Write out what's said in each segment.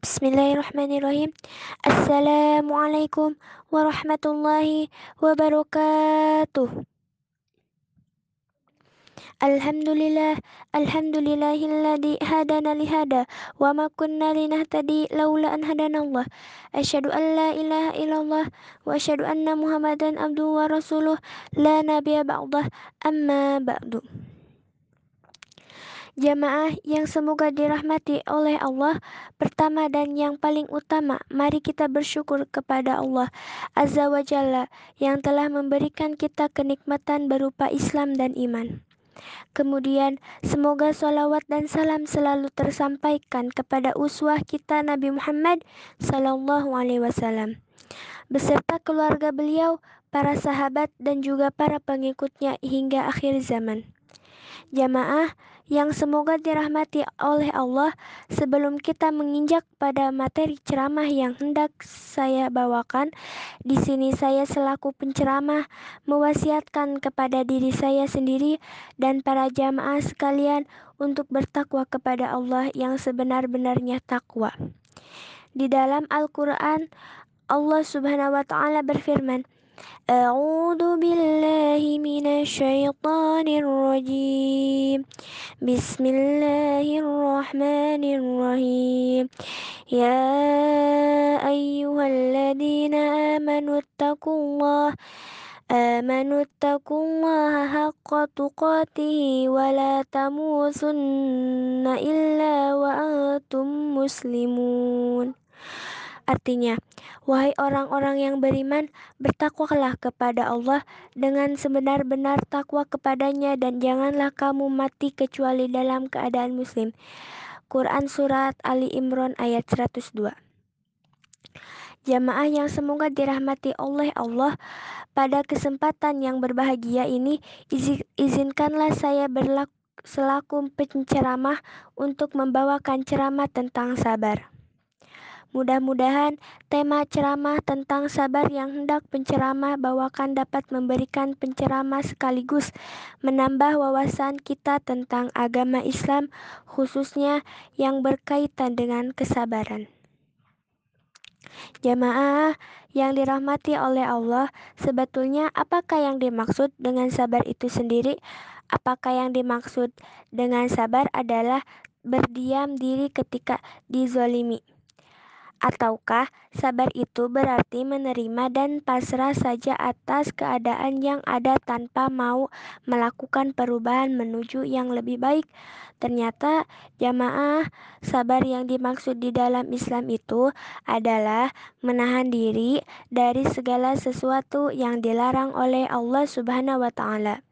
Bismillahirrahmanirrahim. Assalamualaikum warahmatullahi wabarakatuh. Alhamdulillah, alhamdulillahilladzi hadana lihada wa ma an la ilaha illallah wa asyhadu Muhammadan abduhu wa rasuluh la nabiyya ba'dah ba'du. Jamaah yang semoga dirahmati oleh Allah, pertama dan yang paling utama, mari kita bersyukur kepada Allah Azza wa Jalla yang telah memberikan kita kenikmatan berupa Islam dan iman. Kemudian, semoga salawat dan salam selalu tersampaikan kepada uswah kita Nabi Muhammad Sallallahu Alaihi Wasallam beserta keluarga beliau, para sahabat dan juga para pengikutnya hingga akhir zaman. Jamaah yang semoga dirahmati oleh Allah, sebelum kita menginjak pada materi ceramah yang hendak saya bawakan, di sini saya selaku penceramah mewasiatkan kepada diri saya sendiri dan para jamaah sekalian untuk bertakwa kepada Allah yang sebenar-benarnya takwa. Di dalam Al-Quran, Allah Subhanahu wa Ta'ala berfirman, أعوذ بالله من الشيطان الرجيم. بسم الله الرحمن الرحيم. يا أيها الذين آمنوا اتقوا الله آمنوا اتقوا الله حق تقاته ولا تموتن إلا وأنتم مسلمون. Artinya, wahai orang-orang yang beriman, bertakwalah kepada Allah dengan sebenar-benar takwa kepadanya dan janganlah kamu mati kecuali dalam keadaan muslim. Quran Surat Ali Imran ayat 102 Jamaah yang semoga dirahmati oleh Allah, pada kesempatan yang berbahagia ini, izinkanlah saya berlaku selaku penceramah untuk membawakan ceramah tentang sabar. Mudah-mudahan tema ceramah tentang sabar yang hendak penceramah bawakan dapat memberikan penceramah sekaligus menambah wawasan kita tentang agama Islam khususnya yang berkaitan dengan kesabaran. Jamaah yang dirahmati oleh Allah, sebetulnya apakah yang dimaksud dengan sabar itu sendiri? Apakah yang dimaksud dengan sabar adalah berdiam diri ketika dizolimi? Ataukah sabar itu berarti menerima dan pasrah saja atas keadaan yang ada tanpa mau melakukan perubahan menuju yang lebih baik? Ternyata jamaah sabar yang dimaksud di dalam Islam itu adalah menahan diri dari segala sesuatu yang dilarang oleh Allah Subhanahu wa taala.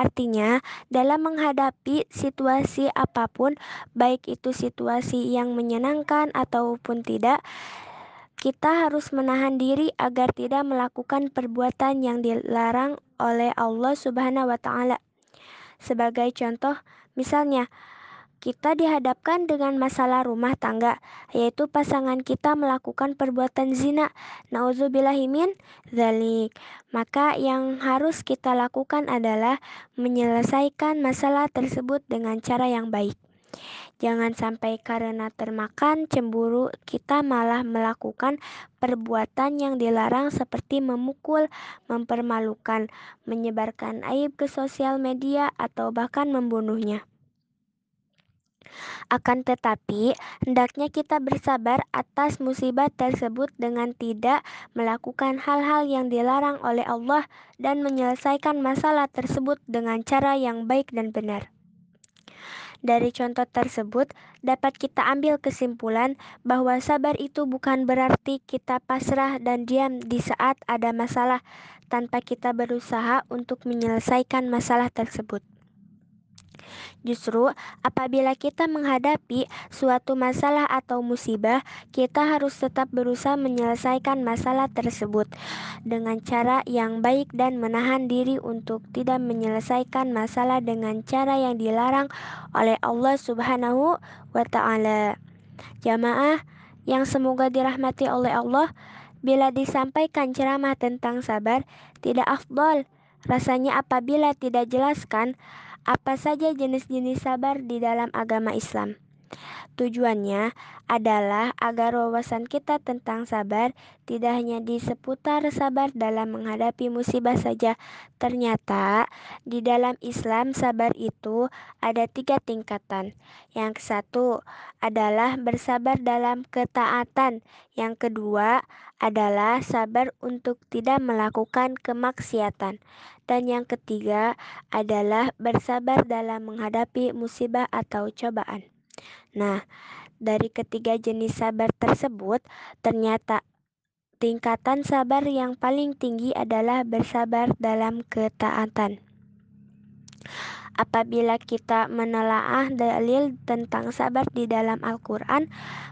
Artinya, dalam menghadapi situasi apa pun, baik itu situasi yang menyenangkan ataupun tidak, kita harus menahan diri agar tidak melakukan perbuatan yang dilarang oleh Allah Subhanahu wa taala. Sebagai contoh, misalnya kita dihadapkan dengan masalah rumah tangga, yaitu pasangan kita melakukan perbuatan zina. Nauzubillahimin zalik. Maka yang harus kita lakukan adalah menyelesaikan masalah tersebut dengan cara yang baik. Jangan sampai karena termakan cemburu kita malah melakukan perbuatan yang dilarang seperti memukul, mempermalukan, menyebarkan aib ke sosial media atau bahkan membunuhnya. Akan tetapi, hendaknya kita bersabar atas musibah tersebut dengan tidak melakukan hal-hal yang dilarang oleh Allah dan menyelesaikan masalah tersebut dengan cara yang baik dan benar. Dari contoh tersebut, dapat kita ambil kesimpulan bahwa sabar itu bukan berarti kita pasrah dan diam di saat ada masalah tanpa kita berusaha untuk menyelesaikan masalah tersebut. Justru apabila kita menghadapi suatu masalah atau musibah, kita harus tetap berusaha menyelesaikan masalah tersebut dengan cara yang baik dan menahan diri untuk tidak menyelesaikan masalah dengan cara yang dilarang oleh Allah Subhanahu wa taala. Jamaah yang semoga dirahmati oleh Allah, bila disampaikan ceramah tentang sabar tidak afdol rasanya apabila tidak jelaskan apa saja jenis-jenis sabar di dalam agama Islam? Tujuannya adalah agar wawasan kita tentang sabar tidak hanya di seputar sabar dalam menghadapi musibah saja. Ternyata di dalam Islam sabar itu ada tiga tingkatan. Yang satu adalah bersabar dalam ketaatan. Yang kedua adalah sabar untuk tidak melakukan kemaksiatan. Dan yang ketiga adalah bersabar dalam menghadapi musibah atau cobaan. Nah, dari ketiga jenis sabar tersebut, ternyata tingkatan sabar yang paling tinggi adalah bersabar dalam ketaatan. Apabila kita menelaah dalil tentang sabar di dalam Al-Quran,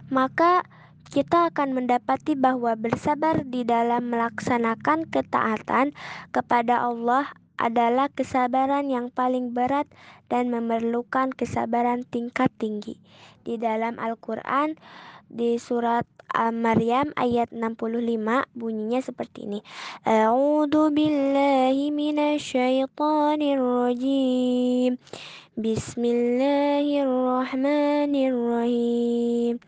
maka kita akan mendapati bahwa bersabar di dalam melaksanakan ketaatan kepada Allah adalah kesabaran yang paling berat dan memerlukan kesabaran tingkat tinggi. Di dalam Al-Quran, di surat Maryam ayat 65 bunyinya seperti ini. A'udzu billahi minasyaitonir rajim. Bismillahirrahmanirrahim.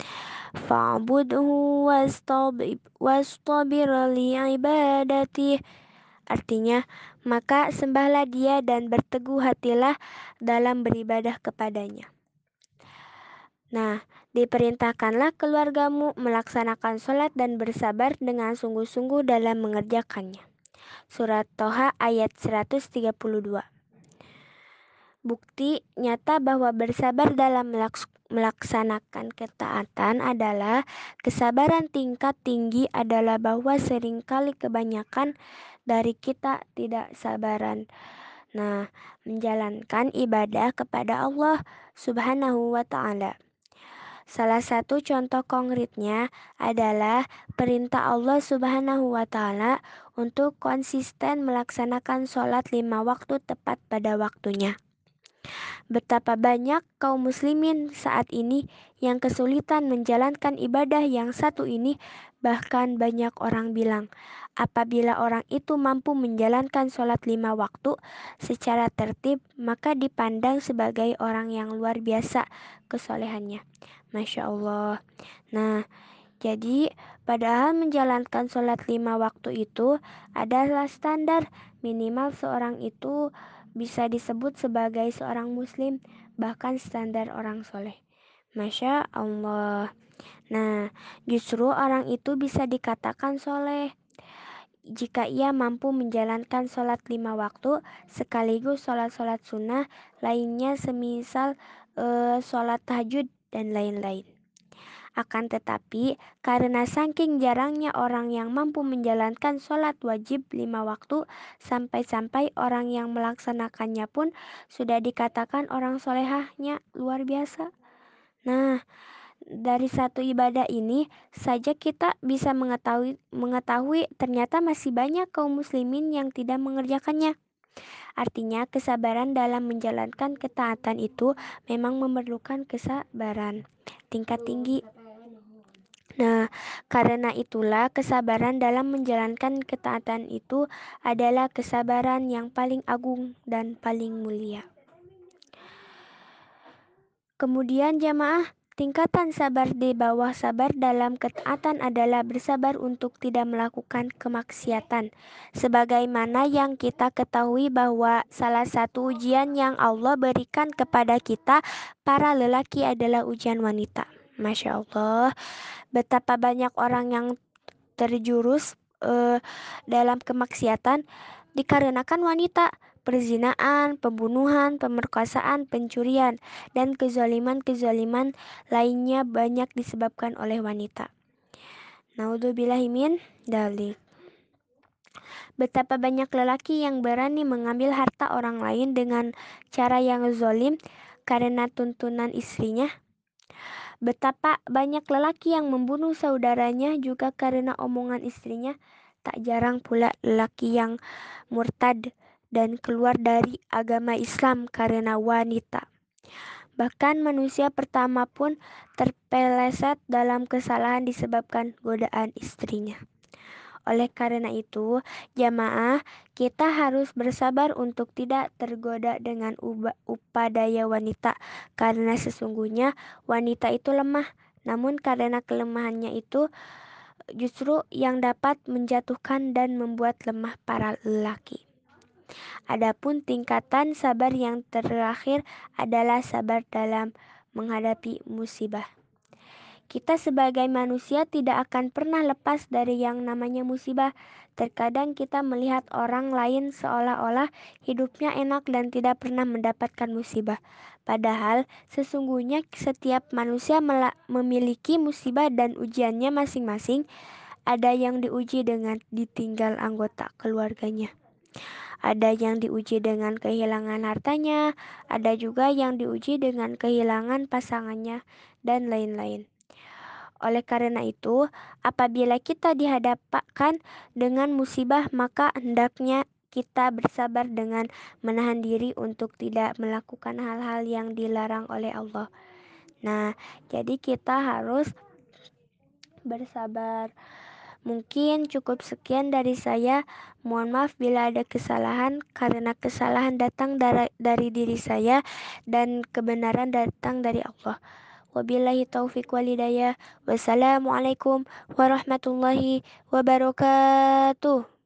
Fa'budhu wastabir li'ibadati. Artinya, maka sembahlah dia dan berteguh hatilah dalam beribadah kepadanya. Nah, diperintahkanlah keluargamu melaksanakan sholat dan bersabar dengan sungguh-sungguh dalam mengerjakannya. Surat Toha ayat 132 Bukti nyata bahwa bersabar dalam melaksanakan ketaatan adalah kesabaran tingkat tinggi adalah bahwa sering kali kebanyakan dari kita tidak sabaran. Nah, menjalankan ibadah kepada Allah Subhanahu wa Ta'ala. Salah satu contoh konkretnya adalah perintah Allah Subhanahu wa Ta'ala untuk konsisten melaksanakan sholat lima waktu tepat pada waktunya. Betapa banyak kaum muslimin saat ini yang kesulitan menjalankan ibadah yang satu ini, bahkan banyak orang bilang, apabila orang itu mampu menjalankan sholat lima waktu secara tertib, maka dipandang sebagai orang yang luar biasa kesolehannya. Masya Allah. Nah, jadi padahal menjalankan sholat lima waktu itu adalah standar minimal seorang itu bisa disebut sebagai seorang muslim, bahkan standar orang soleh. Masya Allah. Nah, justru orang itu bisa dikatakan soleh jika ia mampu menjalankan sholat lima waktu sekaligus sholat-sholat sunnah lainnya semisal e, sholat tahajud dan lain-lain. Akan tetapi, karena saking jarangnya orang yang mampu menjalankan sholat wajib lima waktu, sampai-sampai orang yang melaksanakannya pun sudah dikatakan orang solehahnya luar biasa. Nah, dari satu ibadah ini saja kita bisa mengetahui mengetahui ternyata masih banyak kaum muslimin yang tidak mengerjakannya. Artinya kesabaran dalam menjalankan ketaatan itu memang memerlukan kesabaran tingkat tinggi. Nah, karena itulah kesabaran dalam menjalankan ketaatan itu adalah kesabaran yang paling agung dan paling mulia. Kemudian jamaah, tingkatan sabar di bawah sabar dalam ketaatan adalah bersabar untuk tidak melakukan kemaksiatan. Sebagaimana yang kita ketahui bahwa salah satu ujian yang Allah berikan kepada kita para lelaki adalah ujian wanita. Masya Allah, betapa banyak orang yang terjurus uh, dalam kemaksiatan dikarenakan wanita, perzinaan, pembunuhan, pemerkosaan, pencurian, dan kezaliman-kezaliman lainnya banyak disebabkan oleh wanita. Naudzubillahimin dalik. Betapa banyak lelaki yang berani mengambil harta orang lain dengan cara yang zolim karena tuntunan istrinya Betapa banyak lelaki yang membunuh saudaranya juga karena omongan istrinya. Tak jarang pula lelaki yang murtad dan keluar dari agama Islam karena wanita. Bahkan manusia pertama pun terpeleset dalam kesalahan disebabkan godaan istrinya. Oleh karena itu, jamaah, kita harus bersabar untuk tidak tergoda dengan upadaya wanita, karena sesungguhnya wanita itu lemah. Namun, karena kelemahannya itu justru yang dapat menjatuhkan dan membuat lemah para lelaki. Adapun tingkatan sabar yang terakhir adalah sabar dalam menghadapi musibah. Kita sebagai manusia tidak akan pernah lepas dari yang namanya musibah. Terkadang kita melihat orang lain seolah-olah hidupnya enak dan tidak pernah mendapatkan musibah. Padahal sesungguhnya setiap manusia memiliki musibah dan ujiannya masing-masing. Ada yang diuji dengan ditinggal anggota keluarganya. Ada yang diuji dengan kehilangan hartanya, ada juga yang diuji dengan kehilangan pasangannya, dan lain-lain. Oleh karena itu, apabila kita dihadapkan dengan musibah, maka hendaknya kita bersabar dengan menahan diri untuk tidak melakukan hal-hal yang dilarang oleh Allah. Nah, jadi kita harus bersabar. Mungkin cukup sekian dari saya. Mohon maaf bila ada kesalahan, karena kesalahan datang dari, dari diri saya dan kebenaran datang dari Allah. وبالله التوفيق والهداية. والسلام عليكم ورحمة الله وبركاته.